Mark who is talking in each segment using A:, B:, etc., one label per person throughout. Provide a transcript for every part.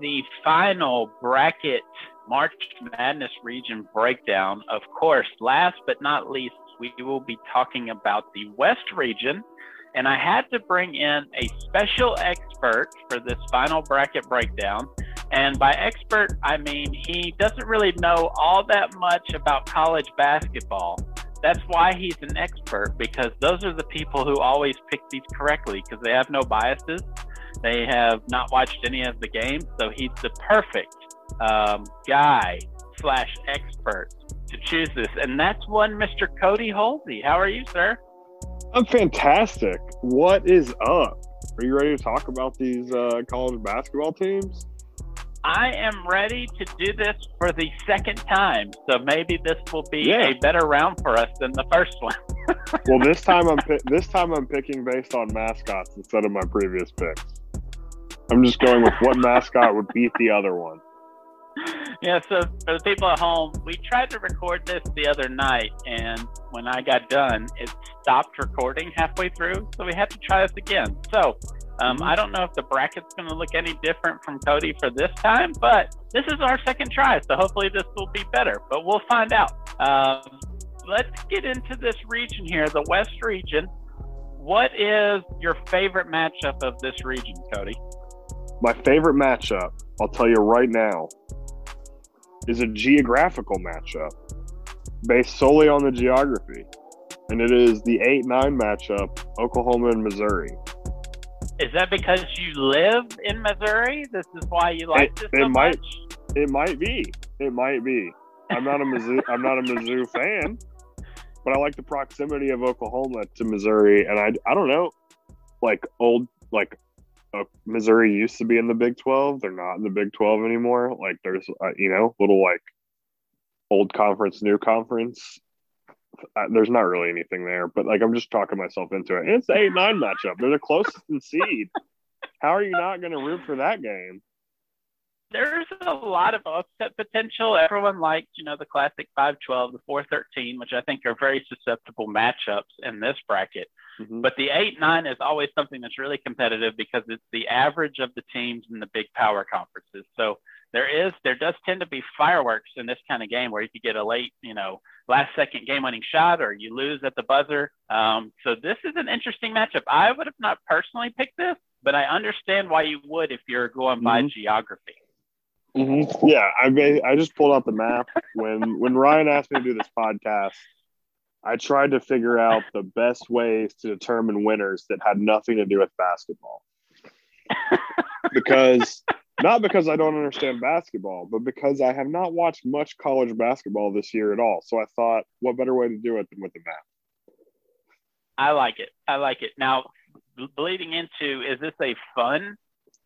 A: the final bracket March Madness region breakdown. Of course, last but not least, we will be talking about the West region. And I had to bring in a special expert for this final bracket breakdown. And by expert, I mean he doesn't really know all that much about college basketball. That's why he's an expert because those are the people who always pick these correctly because they have no biases. They have not watched any of the games. So he's the perfect um, guy slash expert to choose this. And that's one Mr. Cody Holsey. How are you, sir?
B: I'm fantastic. What is up? Are you ready to talk about these uh, college basketball teams?
A: I am ready to do this for the second time. So maybe this will be
B: Yeah.
A: a better round for us than the first one.
B: Well, this time I'm this time I'm picking based on mascots instead of my previous picks. I'm just going with what mascot would beat the other one.
A: yeah, so for the people at home, we tried to record this the other night, and when I got done, it stopped recording halfway through, so we had to try this again. So um,
B: Mhm.
A: I don't know if the bracket's going to look any different from Cody for this time, but this is our second try, so hopefully this will be better, but we'll find out. Um, let's get into this region here, the West region. What is your favorite matchup of this region, Cody?
B: My favorite matchup, I'll tell you right now, is a geographical matchup based solely on the geography. And it is the 8 9 matchup, Oklahoma and Missouri.
A: Is that because you live in Missouri? This is why you like
B: It-
A: this
B: it
A: so
B: might-
A: much?
B: It might be. It might be. I'm not a Mizzou, I'm not a Mizzou fan, but I like the proximity of Oklahoma to Missouri. And I, I don't know, like old, like uh, Missouri used to be in the Big 12. They're not in the Big 12 anymore. Like there's, uh, you know, little like old conference, new conference. Uh, there's not really anything there, but like I'm just talking myself into it. And it's the 8 9 matchup. They're the closest in seed. How are you not going to root for that game?
A: There's a lot of upset potential. Everyone liked, you know, the classic 512, the 413, which I think are very susceptible matchups in this bracket.
B: Mhm.
A: But the 8 9 is always something that's really competitive because it's the average of the teams in the big power conferences. So there is, there does tend to be fireworks in this kind of game where you could get a late, you know, last second game winning shot or you lose at the buzzer. Um, so this is an interesting matchup. I would have not personally picked this, but I understand why you would if you're going by
B: Mhm.
A: geography.
B: Mm-hmm. Yeah, I ba- I just pulled out the map when when Ryan asked me to do this podcast. I tried to figure out the best ways to determine winners that had nothing to do with basketball. because not because I don't understand basketball, but because I have not watched much college basketball this year at all. So I thought, what better way to do it than with the map?
A: I like it. I like it. Now, bleeding into, is this a fun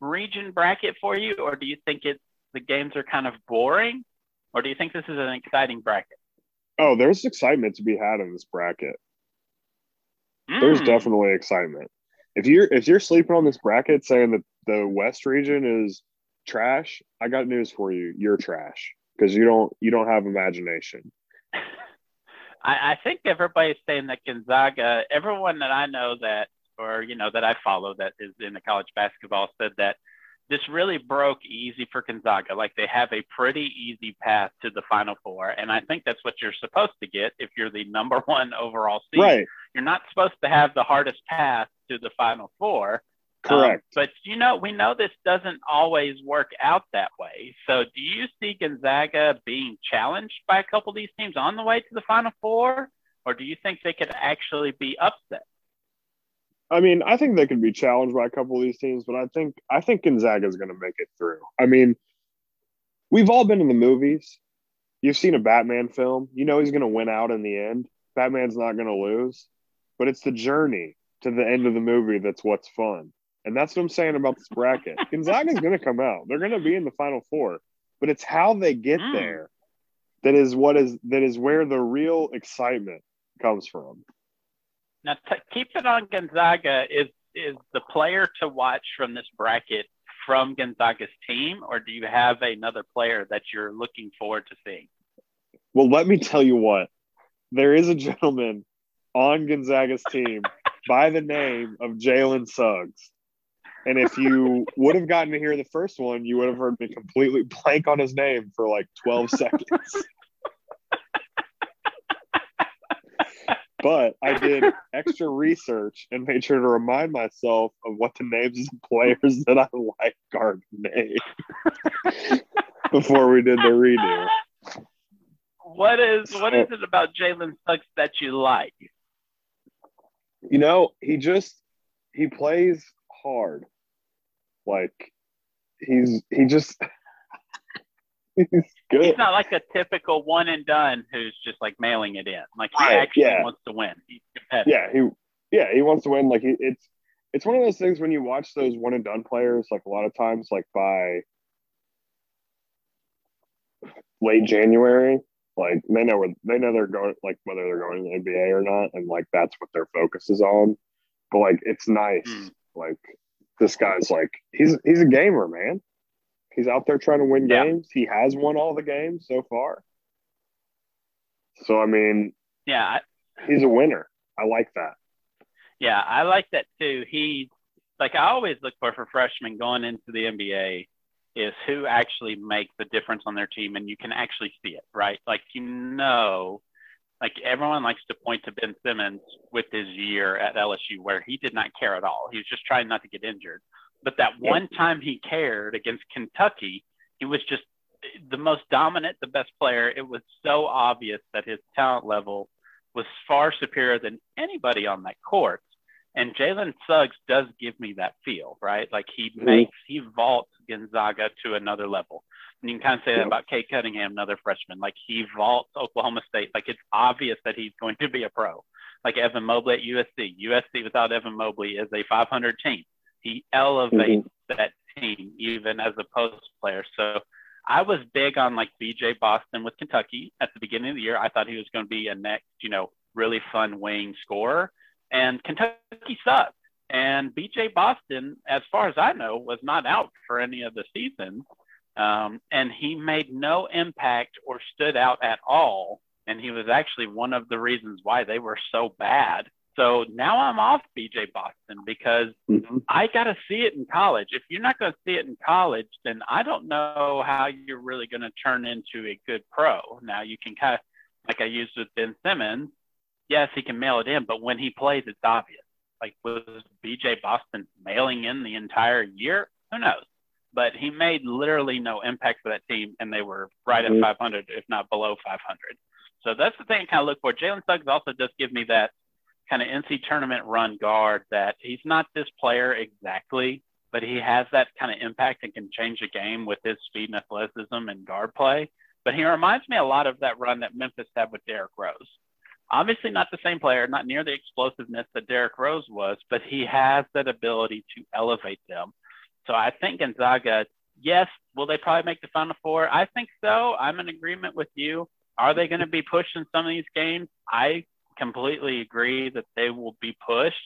A: region bracket for you, or do you think it's the games are kind of boring, or do you think this is an exciting bracket?
B: Oh, there's excitement to be had in this bracket. There's
A: Mm.
B: definitely excitement. If you're if you're sleeping on this bracket saying that the West region is trash, I got news for you. You're trash because you don't you don't have imagination.
A: I, I think everybody's saying that Gonzaga, everyone that I know that, or you know, that I follow that is in the college basketball said that this really broke easy for Gonzaga. Like they have a pretty easy path to the Final Four, and I think that's what you're supposed to get if you're the number one overall seed.
B: Right.
A: You're not supposed to have the hardest path to the Final Four.
B: Correct.
A: Um, but you know, we know this doesn't always work out that way. So, do you see Gonzaga being challenged by a couple of these teams on the way to the Final Four, or do you think they could actually be upset?
B: I mean, I think they could be challenged by a couple of these teams, but I think I think Gonzaga is going to make it through. I mean, we've all been in the movies. You've seen a Batman film. You know he's going to win out in the end. Batman's not going to lose, but it's the journey to the end of the movie that's what's fun. And that's what I'm saying about this bracket. Gonzaga's going to come out. They're going to be in the final four, but it's how they get there that is what is that is where the real excitement comes from.
A: Now, t- keep it on Gonzaga. Is is the player to watch from this bracket from Gonzaga's team, or do you have another player that you're looking forward to seeing?
B: Well, let me tell you what. There is a gentleman on Gonzaga's team by the name of Jalen Suggs. And if you would have gotten to hear the first one, you would have heard me completely blank on his name for like 12 seconds. But I did extra research and made sure to remind myself of what the names of the players that I like are named before we did the redo.
A: What is what is it about Jalen Suggs that you like?
B: You know, he just he plays hard. Like he's he just he's good.
A: He's not like a typical one and done who's just like mailing it in. Like he
B: Right,
A: actually
B: yeah.
A: wants to win. He's competitive.
B: yeah, he yeah, he wants to win. Like he, it's it's one of those things when you watch those one and done players, like a lot of times, like by late January, like they know where they know they're going, like whether they're going to the NBA or not, and like that's what their focus is on. But like it's nice,
A: Hmm.
B: like this guy's like he's he's a gamer, man. He's out there trying to win
A: Yeah.
B: games. He has won all the games so far. So I mean,
A: Yeah, I,
B: he's a winner. I like that.
A: yeah, I like that too. He like I always look for for freshmen going into the NBA is who actually makes the difference on their team and you can actually see it, right? Like you know, like everyone likes to point to Ben Simmons with his year at LSU where he did not care at all. He was just trying not to get injured. But that one time he cared against Kentucky, he was just the most dominant, the best player. It was so obvious that his talent level was far superior than anybody on that court. And Jalen Suggs does give me that feel, right? Like he
B: Mhm.
A: makes, he vaults Gonzaga to another level. And you can kind of say that about Cade Cunningham, another freshman. Like he vaults Oklahoma State. Like it's obvious that he's going to be a pro. Like Evan Mobley at USC. USC without Evan Mobley is a 500 team. He elevates that team even as a post player. So I was big on like BJ Boston with Kentucky at the beginning of the year. I thought he was going to be a next, you know, really fun wing scorer. And Kentucky sucked. And BJ Boston, as far as I know, was not out for any of the season. Um, and he made no impact or stood out at all. And he was actually one of the reasons why they were so bad. So now I'm off BJ Boston because
B: Mhm.
A: I got to see it in college. If you're not going to see it in college, then I don't know how you're really going to turn into a good pro. Now you can kind of, like I used with Ben Simmons, yes, he can mail it in, but when he plays, it's obvious. Like was BJ Boston mailing in the entire year? Who knows? But he made literally no impact for that team, and they were right
B: Mhm.
A: at 500, if not below 500. So that's the thing I kind of look for. Jalen Suggs also does give me that kind of NC tournament run guard that he's not this player exactly, but he has that kind of impact and can change a game with his speed and athleticism and guard play. But he reminds me a lot of that run that Memphis had with Derrick Rose. Obviously, not the same player, not near the explosiveness that Derrick Rose was, but he has that ability to elevate them. So I think Gonzaga, yes, will they probably make the Final Four? I think so. I'm in agreement with you. Are they going to be pushed in some of these games? I completely agree that they will be pushed.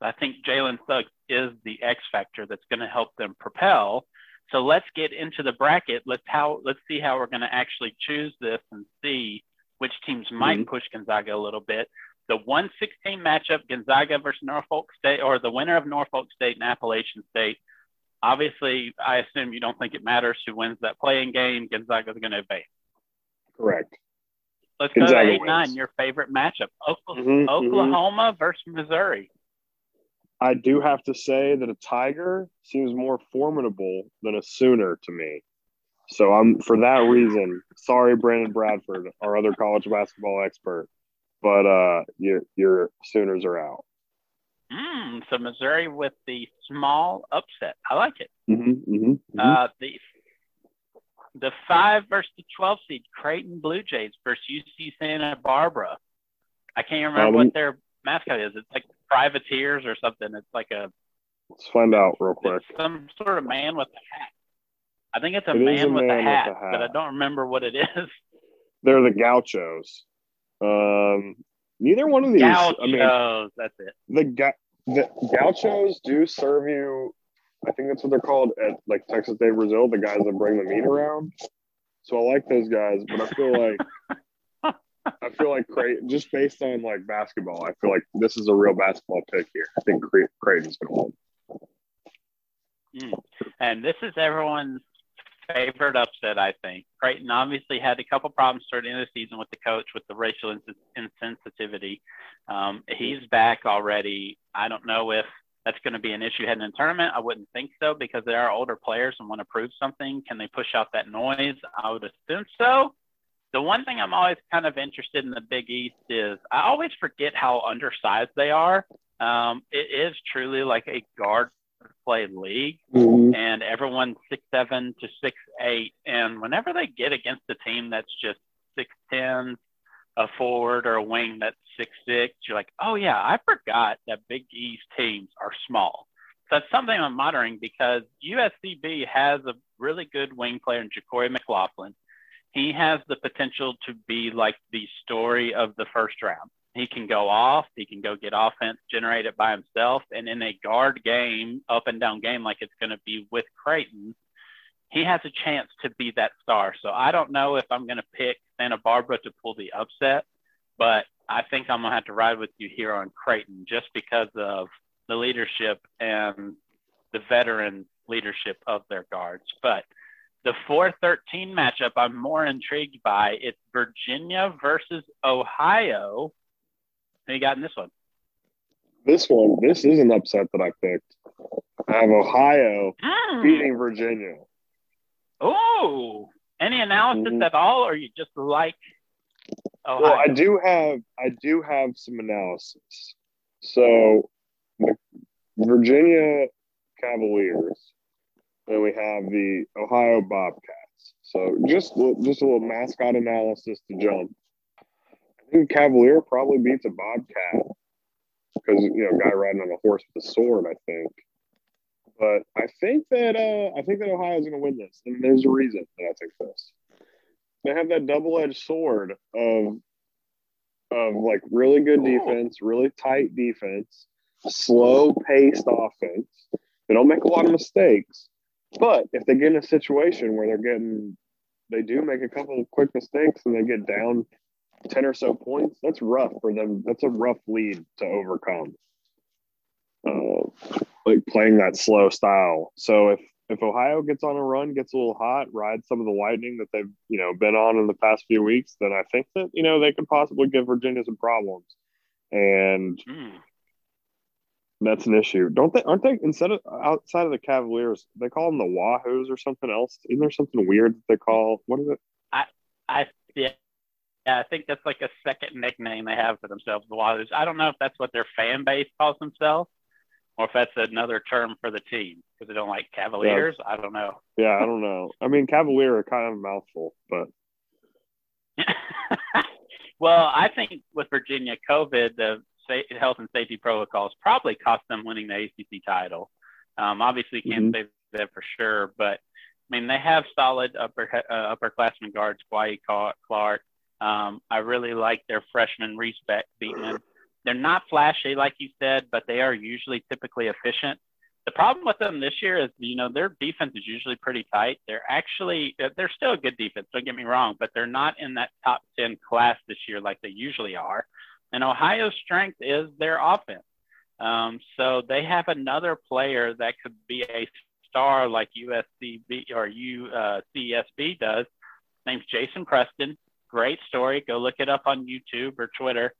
A: I think Jalen Suggs is the X factor that's going to help them propel. So let's get into the bracket. Let's how let's see how we're going to actually choose this and see which teams might
B: Mhm.
A: push Gonzaga a little bit. The 116 matchup, Gonzaga versus Norfolk State, or the winner of Norfolk State and Appalachian State. Obviously, I assume you don't think it matters who wins that play-in game. Gonzaga is going to advance.
B: Correct.
A: Let's go
B: Gonzaga
A: to eight nine. Your favorite matchup: Okla-
B: Mhm, mhm.
A: Oklahoma versus Missouri.
B: I do have to say that a Tiger seems more formidable than a Sooner to me. So I'm for that reason. Sorry, Brandon Bradford, our other college basketball expert, but uh, your your Sooners are out.
A: Mm, so Missouri with the small upset. I like it.
B: Mm-hmm, mm-hmm,
A: Uh, the the five versus the twelve seed Creighton Blue Jays versus UC Santa Barbara. I can't remember
B: Um,
A: what their mascot is. It's like privateers or something. It's like a
B: Let's find out real quick.
A: some sort of man with a hat. I think it's a,
B: It
A: man,
B: a
A: with,
B: man
A: a
B: with
A: hat,
B: a hat.
A: but I don't remember what it is.
B: They're the Gauchos. Um, neither one of these. I mean,
A: Gauchos. That's it.
B: the, ga- the Gauchos do serve you. I think that's what they're called at like Texas de Brazil, the guys that bring the meat around. So I like those guys, but I feel like I feel like Creighton, just based on like basketball, I feel like this is a real basketball pick here. I think Cre- Creighton's going to win.
A: Mm. And this is everyone's favorite upset, I think. Creighton obviously had a couple problems starting the season with the coach with the racial ins- insensitivity. Um, he's back already. I don't know if that's going to be an issue heading in tournament. I wouldn't think so because they are older players and want to prove something. Can they push out that noise? I would assume so. The one thing I'm always kind of interested in the Big East is I always forget how undersized they are. Um, it is truly like a guard play league, mm-hmm. and everyone's six seven to six eight. And whenever they get against a team that's just six ten, a forward or a wing that's six six, you're like, oh yeah, I forgot that Big East teams are small. That's something I'm monitoring because USCB has a really good wing player in JaQuori McLaughlin. He has the potential to be like the story of the first round. He can go off, he can go get offense, generate it by himself. And in a guard game, up and down game, like it's going to be with Creighton, he has a chance to be that star. So I don't know if I'm going to pick Santa Barbara to pull the upset, but I think I'm going to have to ride with you here on Creighton just because of the leadership and the veteran leadership of their guards. But the 413 matchup I'm more intrigued by. It's Virginia versus Ohio. Who you got in this one?
B: This one, this is an upset that I picked. I have Ohio mm. beating Virginia.
A: Oh, any analysis mm-hmm. at all, or you just like
B: Ohio? Well, I do have I do have some analysis. So, the Virginia Cavaliers, and we have the Ohio Bobcats. So, just just a little mascot analysis to jump. I think Cavalier probably beats a Bobcat because you know, guy riding on a horse with a sword. I think, but I think that uh, I think that Ohio's going to win this, and there's a reason that I think this. They have that double-edged sword of of like really good defense, really tight defense, slow-paced offense. They don't make a lot of mistakes, but if they get in a situation where they're getting, they do make a couple of quick mistakes and they get down 10 or so points, that's rough for them. That's a rough lead to overcome. Uh, like playing that slow style. So if if Ohio gets on a run, gets a little hot, rides some of the lightning that they've you know been on in the past few weeks, then I think that you know they could possibly give Virginia some problems, and mm. that's an issue. Don't they? Aren't they instead of outside of the Cavaliers, they call them the Wahoos or something else? Isn't there something weird that they call? What is it?
A: I I yeah yeah, I think that's like a second nickname they have for themselves, the Wahoos. I don't know if that's what their fan base calls themselves or if that's another term for the team because they don't like Cavaliers. Yeah. I don't know.
B: Yeah, I don't know. I mean, Cavalier are kind of a mouthful, but.
A: well, I think with Virginia, COVID, the health and safety protocols probably cost them winning the ACC title. Um, obviously, can't mm-hmm. say that for sure, but I mean, they have solid upper uh, upperclassmen guards, Squatty Clark, um, I really like their freshman Reece Beekman. They're not flashy, like you said, but they are usually typically efficient. The problem with them this year is, you know, their defense is usually pretty tight. They're actually, they're still a good defense, don't get me wrong, but they're not in that top 10 class this year like they usually are. And Ohio's strength is their offense. Um, so they have another player that could be a star like USCB or UCSB uh, does. Name's Jason Preston. Great story. Go look it up on YouTube or Twitter.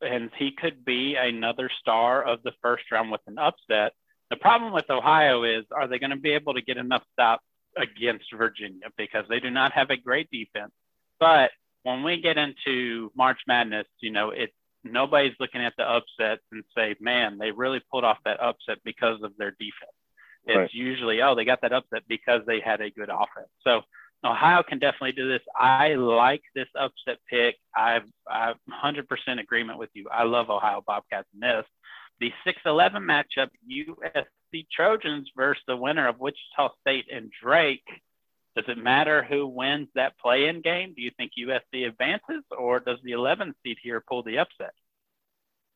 A: And he could be another star of the first round with an upset. The problem with Ohio is, are they going to be able to get enough stops against Virginia? Because they do not have a great defense. But when we get into March Madness, you know, it's nobody's looking at the upsets and say, man, they really pulled off that upset because of their defense. It's right. usually, oh, they got that upset because they had a good offense. So Ohio can definitely do this. I like this upset pick. I've, I'm 100% agreement with you. I love Ohio Bobcats in this. The 6-11 matchup, USC Trojans versus the winner of Wichita State and Drake. Does it matter who wins that play-in game? Do you think USC advances, or does the 11 seed here pull the upset?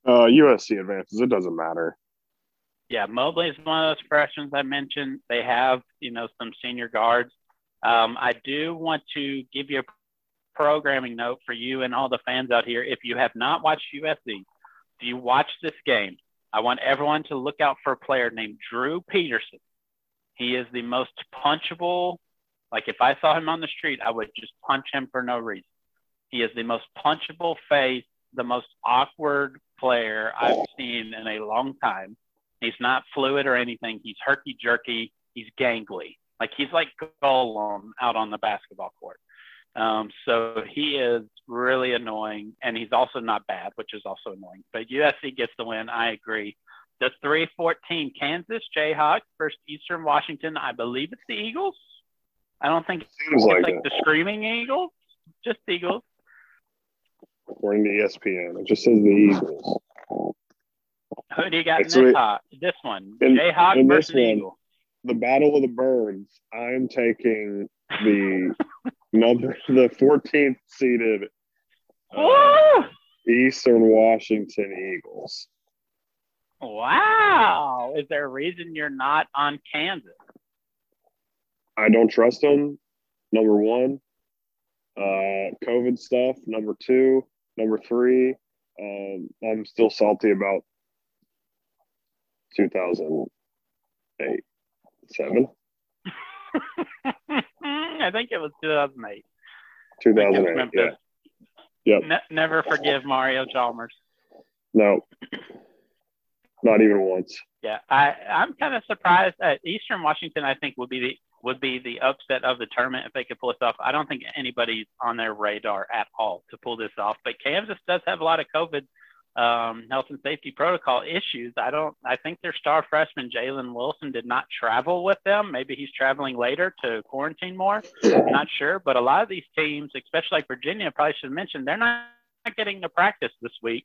B: Uh, USC advances. It doesn't matter.
A: Yeah, Mobley is one of those freshmen I mentioned. They have, you know, some senior guards um, I do want to give you a programming note for you and all the fans out here. If you have not watched USC, if you watch this game, I want everyone to look out for a player named Drew Peterson. He is the most punchable. Like if I saw him on the street, I would just punch him for no reason. He is the most punchable face, the most awkward player I've seen in a long time. He's not fluid or anything. He's herky jerky. He's gangly. Like he's like Gollum out on the basketball court. Um, so he is really annoying, and he's also not bad, which is also annoying. But USC gets the win. I agree. The 314 Kansas Jayhawks versus Eastern Washington. I believe it's the Eagles. I don't think
B: Seems
A: it's
B: like,
A: like the Screaming Eagles, just Eagles.
B: according to ESPN. It just says the Eagles.
A: Who do you got in this,
B: re-
A: hot, this one?
B: in-
A: Jayhawk
B: in
A: versus
B: one,
A: Eagle.
B: The Battle of the Birds. I'm taking the number the 14th seeded uh, Eastern Washington Eagles.
A: Wow. Is there a reason you're not on Kansas?
B: I don't trust them. Number one, uh, COVID stuff. Number two, number three, um, I'm still salty about 2008, seven,
A: I think it was 2008. I think it was
B: 2008. Yeah. Yep.
A: Ne- never forgive Mario Chalmers.
B: No, not even once.
A: Yeah, I I'm kind of surprised. Uh, Eastern Washington, I think, would be the would be the upset of the tournament if they could pull this off. I don't think anybody's on their radar at all to pull this off. But Kansas does have a lot of COVID um, health and safety protocol issues. I don't. I think their star freshman Jalen Wilson did not travel with them. Maybe he's traveling later to quarantine more. I'm not sure. But a lot of these teams, especially like Virginia, probably should mention they're not getting to practice this week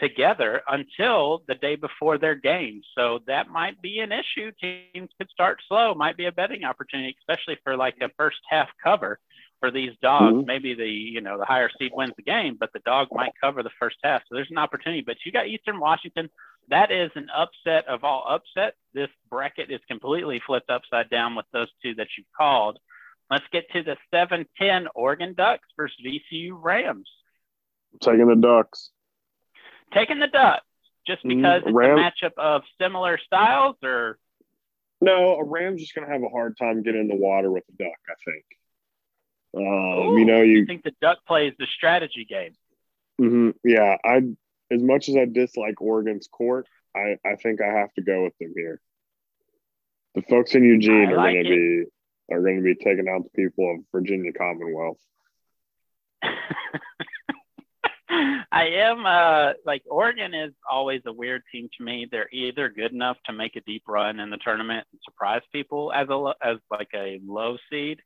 A: together until the day before their game. So that might be an issue. Teams could start slow, might be a betting opportunity, especially for like a first half cover for these dogs.
B: Mhm.
A: Maybe the, you know, the higher seed wins the game, but the dog might cover the first half. So there's an opportunity. But you got Eastern Washington. That is an upset of all upsets. This bracket is completely flipped upside down with those two that you called. Let's get to the 7-10 Oregon Ducks versus VCU Rams.
B: Taking the Ducks.
A: taking the Ducks just
B: Mhm.
A: because it's
B: Ram-
A: a matchup of similar styles, or
B: No, a Ram's just gonna have a hard time getting in the water with a duck. I think. Um,
A: Ooh,
B: you know,
A: you
B: you
A: think the Duck plays the strategy game?
B: Mhm. Yeah, I as much as I dislike Oregon's court, I I think I have to go with them here. The folks in Eugene
A: I
B: are going to be are going to be taking out the people of Virginia Commonwealth.
A: I am uh like Oregon is always a weird team to me. They're either good enough to make a deep run in the tournament and surprise people as a as like a low seed,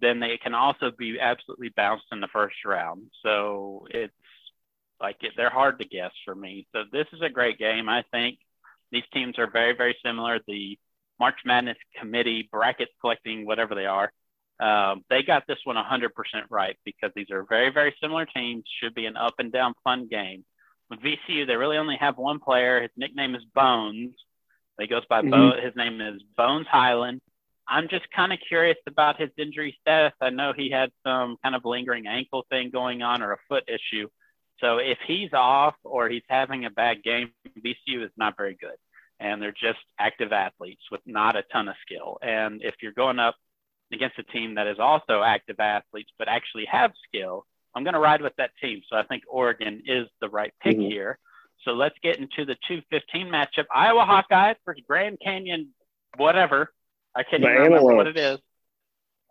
A: then they can also be absolutely bounced in the first round. So it's like it, they're hard to guess for me. So this is a great game. I think these teams are very very similar. The March Madness committee bracket collecting whatever they are um, they got this one 100% right because these are very, very similar teams. Should be an up and down fun game. With VCU, they really only have one player. His nickname is Bones. He goes by Bo. His name is Bones Hyland. I'm just kind of curious about his injury status. I know he had some kind of lingering ankle thing going on or a foot issue. So if he's off or he's having a bad game, VCU is not very good. And they're just active athletes with not a ton of skill. And if you're going up against a team that is also active athletes but actually have skill, I'm going to ride with that team. So I think Oregon is the right pick
B: Mhm.
A: here. So let's get into the 215 matchup. Iowa Hawkeyes versus Grand Canyon, whatever. I can't
B: The
A: even remember what it is.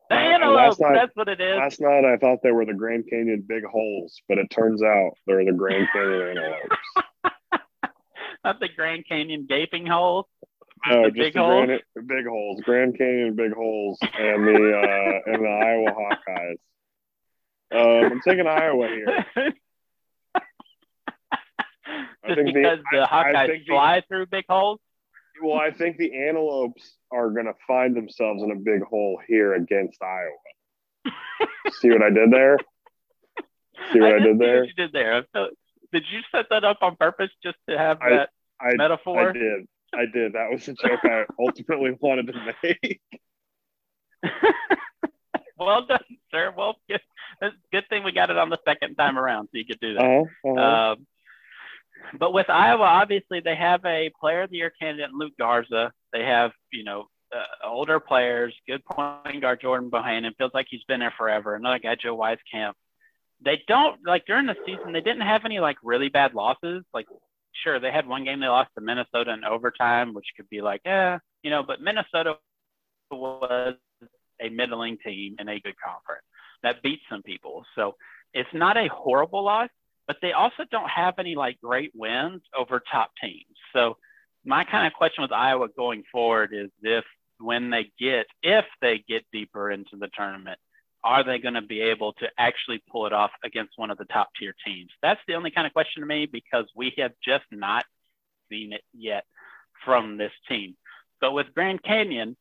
A: The
B: Uh,
A: Antelopes,
B: last night-
A: that's what it is.
B: Last night I thought they were the Grand Canyon Big Holes, but it turns out they're the Grand Canyon Antelopes.
A: Not the Grand Canyon gaping holes.
B: No,
A: The
B: just
A: big
B: the
A: holes?
B: Grand, Big Holes, Grand Canyon Big Holes, and the uh, and the Iowa Hawkeyes. Um, I'm taking Iowa here.
A: Just
B: the-
A: because the,
B: I
A: Hawkeyes
B: think the-
A: fly through big holes.
B: Well, I think the Antelopes are going to find themselves in a big hole here against Iowa. See what I did there? See what I,
A: did
B: did there?
A: You did there. So, did you set that up on purpose just to have
B: I-
A: that
B: I,
A: metaphor?
B: I did. I did. That was the joke I ultimately wanted to make.
A: well done, sir. Well, good, good thing we got it on the second time around, so you could do that.
B: Uh-huh, uh-huh.
A: Um, but with Iowa, obviously they have a Player of the Year candidate, Luka Garza. They have, you know, uh, older players, good point guard Jordan Bohannon feels like he's been there forever. Another guy, Joe Wieskamp. They don't like during the season. They didn't have any like really bad losses. Like, sure, they had one game they lost to Minnesota in overtime, which could be like, yeah, you know. But Minnesota was a middling team in a good conference that beat some people. So it's not a horrible loss, but they also don't have any like great wins over top teams. So my kind of question with Iowa going forward is if when they get if they get deeper into the tournament, are they going to be able to actually pull it off against one of the top tier teams? That's the only kind of question to me because we have just not seen it yet from this team. But with Grand Canyon,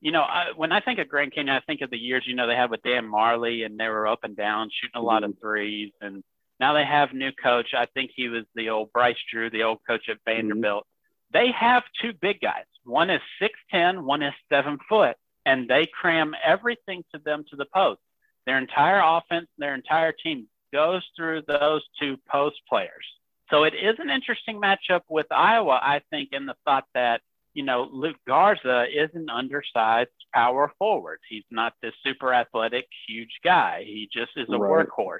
A: you know, I, when I think of Grand Canyon, I think of the years, you know, they had with Dan Majerle and they were up and down shooting a lot of mm-hmm. threes. And now they have new coach. I think he was the old Bryce Drew, the old coach at mm-hmm. Vanderbilt. They have two big guys. One is 6'10, one is seven foot, and they cram everything to them to the post. Their entire offense, their entire team goes through those two post players. So it is an interesting matchup with Iowa, I think, in the thought that, you know, Luka Garza is an undersized power forward. He's not this super athletic, huge guy. He just is a right. workhorse.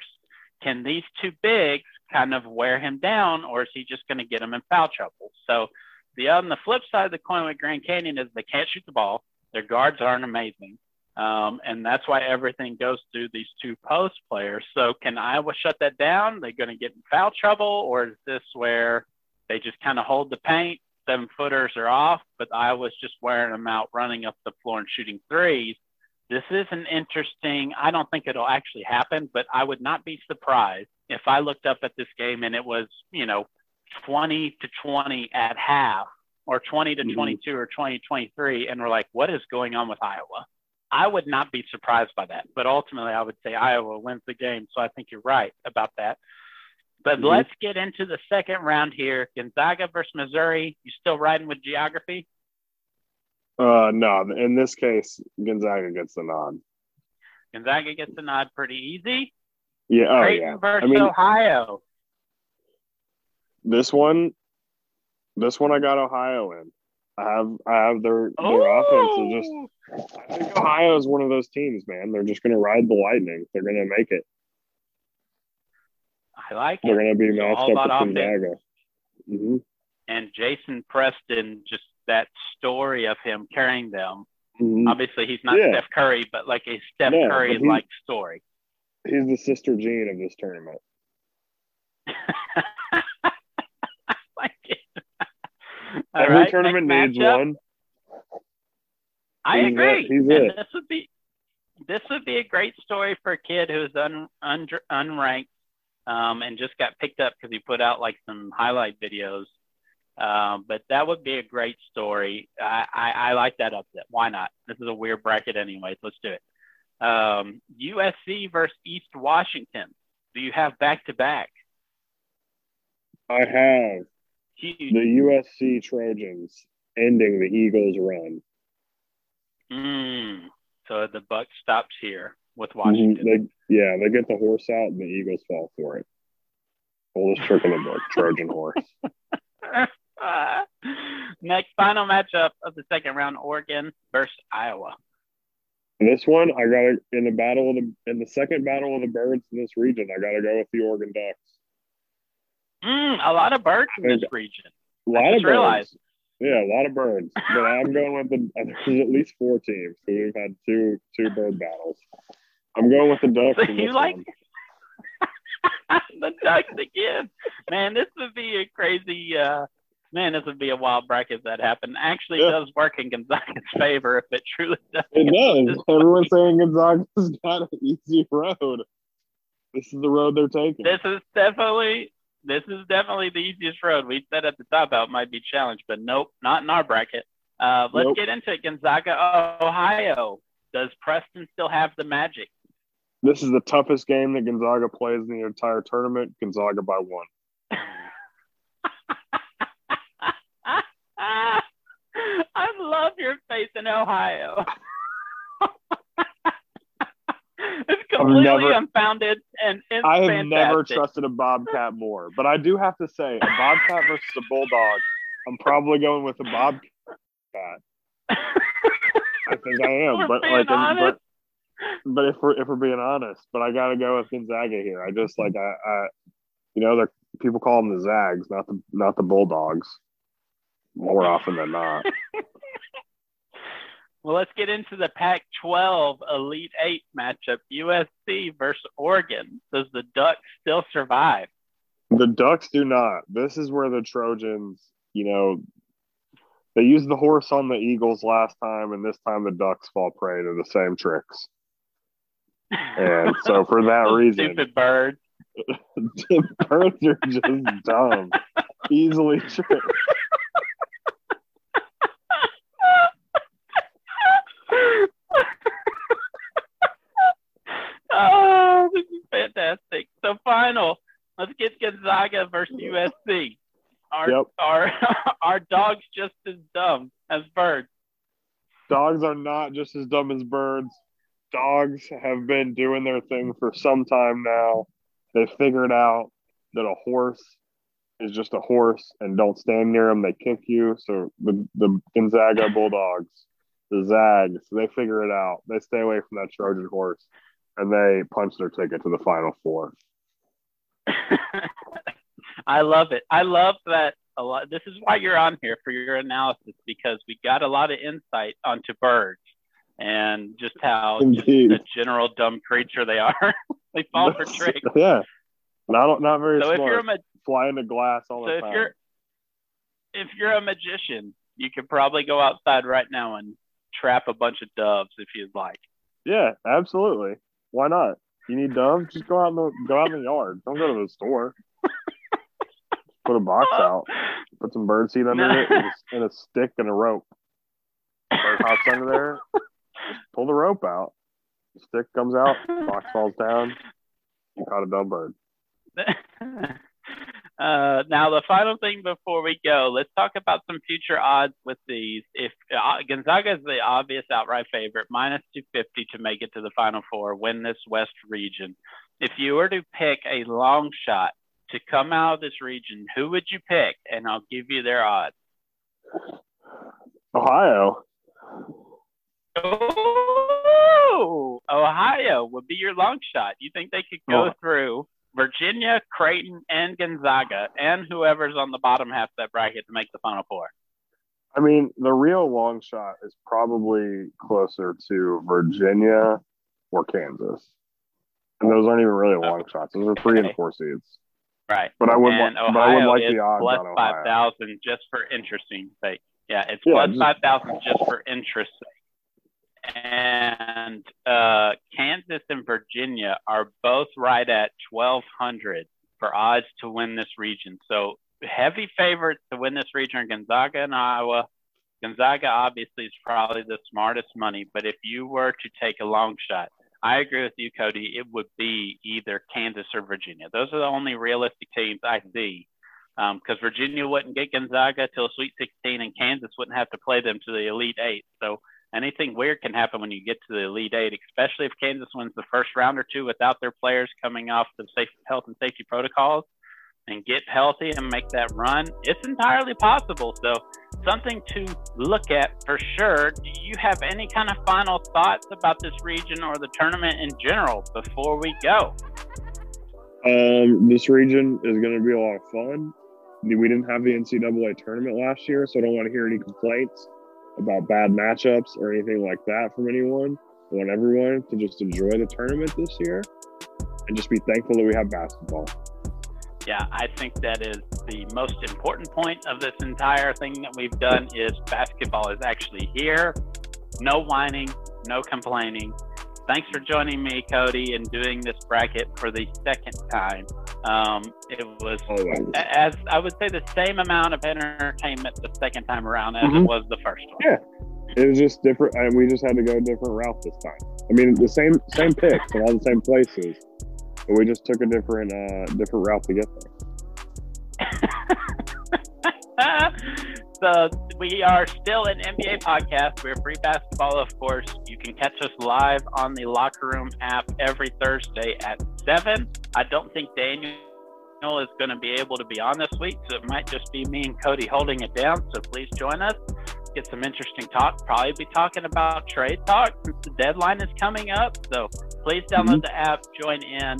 A: Can these two bigs kind of wear him down, or is he just going to get him in foul trouble? So the on the flip side of the coin with Grand Canyon is they can't shoot the ball. Their guards aren't amazing. Um, and that's why everything goes through these two post players. So can Iowa shut that down? They're going to get in foul trouble, or is this where they just kind of hold the paint? Seven footers are off, but Iowa's just wearing them out, running up the floor and shooting threes. This is an interesting. I don't think it'll actually happen, but I would not be surprised if I looked up at this game and it was, you know, 20 to 20 at half or 20 to mm-hmm. 22 or 20 23 and we're like what is going on with iowa i would not be surprised by that but ultimately i would say iowa wins the game so i think you're right about that but mm-hmm. let's get into the second round here gonzaga versus missouri you still riding with geography
B: uh no in this case gonzaga gets the nod
A: gonzaga gets the nod pretty easy
B: yeah oh, Creighton yeah.
A: versus I mean, ohio
B: this one, this one I got Ohio in. I have I have their their oh! offense. Is just I think Ohio is one of those teams, man. They're just going to ride the lightning. They're going to make it.
A: I like
B: They're going to be matched up with Gonzaga.
A: Mm-hmm. And Jason Preston, just that story of him carrying them. Mm-hmm. Obviously, he's not yeah. Steph Curry, but like a Steph no, Curry like story.
B: He's the sister Jean of this tournament. Like it. Every right, tournament needs one.
A: I he's agree. It. He's it. This would be this would be a great story for a kid who's un, un, unranked um, and just got picked up because he put out like some highlight videos. Um, but that would be a great story. I, I, I, like that upset. Why not? This is a weird bracket, anyways. Let's do it. Um, USC versus East Washington. Do you have back to back?
B: I have the USC Trojans ending the Eagles' run.
A: Mm, so the buck stops here with mm-hmm. Washington.
B: Mm-hmm. They, yeah, they get the horse out, and the Eagles fall for it. Oldest trick in the book, Trojan horse.
A: next final matchup of the second round: Oregon versus Iowa.
B: This one, I got in the battle of the in the second battle of the birds in this region. I got to go with the Oregon Ducks.
A: Mm, a lot of birds in this region.
B: A lot of birds. Realized. Yeah, a lot of birds. But I'm going with the. There's at least four teams. So we've had two two bird battles. I'm going with the Ducks.
A: So you like the Ducks again? Man, this would be a crazy. uh Man, this would be a wild bracket if that happened. Actually, yeah. does work in Gonzaga's favor if it truly does.
B: It does. Everyone's saying Gonzaga's got an easy road. This is the road they're taking.
A: This is definitely this is definitely the easiest road. We said at the top out might be challenged, but nope, not in our bracket. Uh, let's nope. get into it. Gonzaga, Ohio. Does Preston still have the magic?
B: This is the toughest game that Gonzaga plays in the entire tournament. Gonzaga by one.
A: I love your face in Ohio. it's completely never, unfounded and I have fantastic.
B: never trusted a bobcat more. But I do have to say, a bobcat versus a bulldog, I'm probably going with a bobcat. I think I am, but like, but but if we're if we're being honest, but I gotta go with Gonzaga here. I just like I, I you know, they're people call them the Zags, not the not the Bulldogs, more often than not.
A: Well, let's get into the Pac-12 Elite Eight matchup: USC versus Oregon. Does the Ducks still survive?
B: The Ducks do not. This is where the Trojans, you know, they used the horse on the Eagles last time, and this time the Ducks fall prey to the same tricks. And so for that reason,
A: stupid birds.
B: the birds are just dumb, easily tricked.
A: oh, this is fantastic. So final, let's get Gonzaga versus USC. Our
B: Yep.
A: our our dogs just as dumb as birds.
B: Dogs are not just as dumb as birds. Dogs have been doing their thing for some time now. They figured out that a horse is just a horse and don't stand near them. They kick you. So the, the Gonzaga Bulldogs, the Zags, they figure it out. They stay away from that Trojan horse and they punch their ticket to the Final Four.
A: I love it. I love that a lot. This is why you're on here for your analysis because we got a lot of insight onto birds and just how just the general dumb creature they are. they fall for tricks.
B: Yeah. Not, not very
A: So if you're a
B: smart.
A: ma-
B: Fly into glass all
A: so
B: the
A: if
B: time.
A: you're if you're a magician, you could probably go outside right now and trap a bunch of doves if you'd like.
B: Yeah, absolutely. Why not? You need doves? Just go out in the go out in the yard. Don't go to the store. Put a box out. Put some bird seed under
A: No.
B: it and a, and a stick and a rope. Bird hops under there. Just pull the rope out. The stick comes out. Box falls down. You caught a dumb bird.
A: Uh, now, the final thing before we go, let's talk about some future odds with these. If uh, Gonzaga is the obvious outright favorite, minus 250 to make it to the Final Four, win this West region. If you were to pick a long shot to come out of this region, who would you pick? And I'll give you their odds.
B: Ohio.
A: Oh, Ohio would be your long shot. You think they could go
B: Oh.
A: through Virginia, Creighton, and Gonzaga, and whoever's on the bottom half of that bracket to make the Final Four?
B: I mean, the real long shot is probably closer to Virginia or Kansas. And those aren't even really long shots. Those are three and four seeds.
A: Right.
B: But I would,
A: and Ohio
B: but I would like the odds
A: plus
B: on Ohio.
A: five thousand just for interesting sake. Yeah, it's
B: Yeah,
A: five thousand just for interest sake. And uh, Kansas and Virginia are both right at twelve hundred for odds to win this region. So heavy favorites to win this region are Gonzaga and Iowa. Gonzaga obviously is probably the smartest money, but if you were to take a long shot, I agree with you, Cody. It would be either Kansas or Virginia. Those are the only realistic teams I see. Because Virginia wouldn't get Gonzaga till Sweet 16, and Kansas wouldn't have to play them to the Elite Eight. So anything weird can happen when you get to the Elite Eight, especially if Kansas wins the first round or two without their players coming off the safe, health and safety protocols and get healthy and make that run. It's entirely possible. So something to look at for sure. Do you have any kind of final thoughts about this region or the tournament in general before we go?
B: Um, this region is going to be a lot of fun. We didn't have the NCAA tournament last year, so I don't want to hear any complaints about bad matchups or anything like that from anyone. I want everyone to just enjoy the tournament this year and just be thankful that we have basketball.
A: Yeah, I think that is the most important point of this entire thing that we've done is basketball is actually here. No whining, no complaining. Thanks for joining me, Cody, and doing this bracket for the second time. Um, it was,
B: Always.
A: as I would say, the same amount of entertainment the second time around as it
B: Mhm.
A: was the first one.
B: Yeah. It was just different, and we just had to go a different route this time. I mean, the same same picks and all the same places, but we just took a different uh, different route to get there.
A: so we are still an NBA podcast. We're free basketball, of course. You can catch us live on the Locker Room app every Thursday at seven. I don't think Daniel is going to be able to be on this week, so it might just be me and Cody holding it down. So please join us. get some interesting talk. Probably be talking about trade talk since the deadline is coming up. So please download mm-hmm. the app, join in.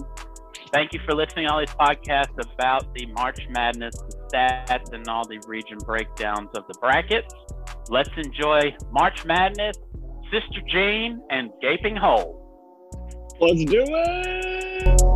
A: Thank you for listening to all these podcasts about the March Madness, stats, and all the region breakdowns of the brackets. Let's enjoy March Madness, Sister Jean, and Gaping Hole.
B: Let's do it!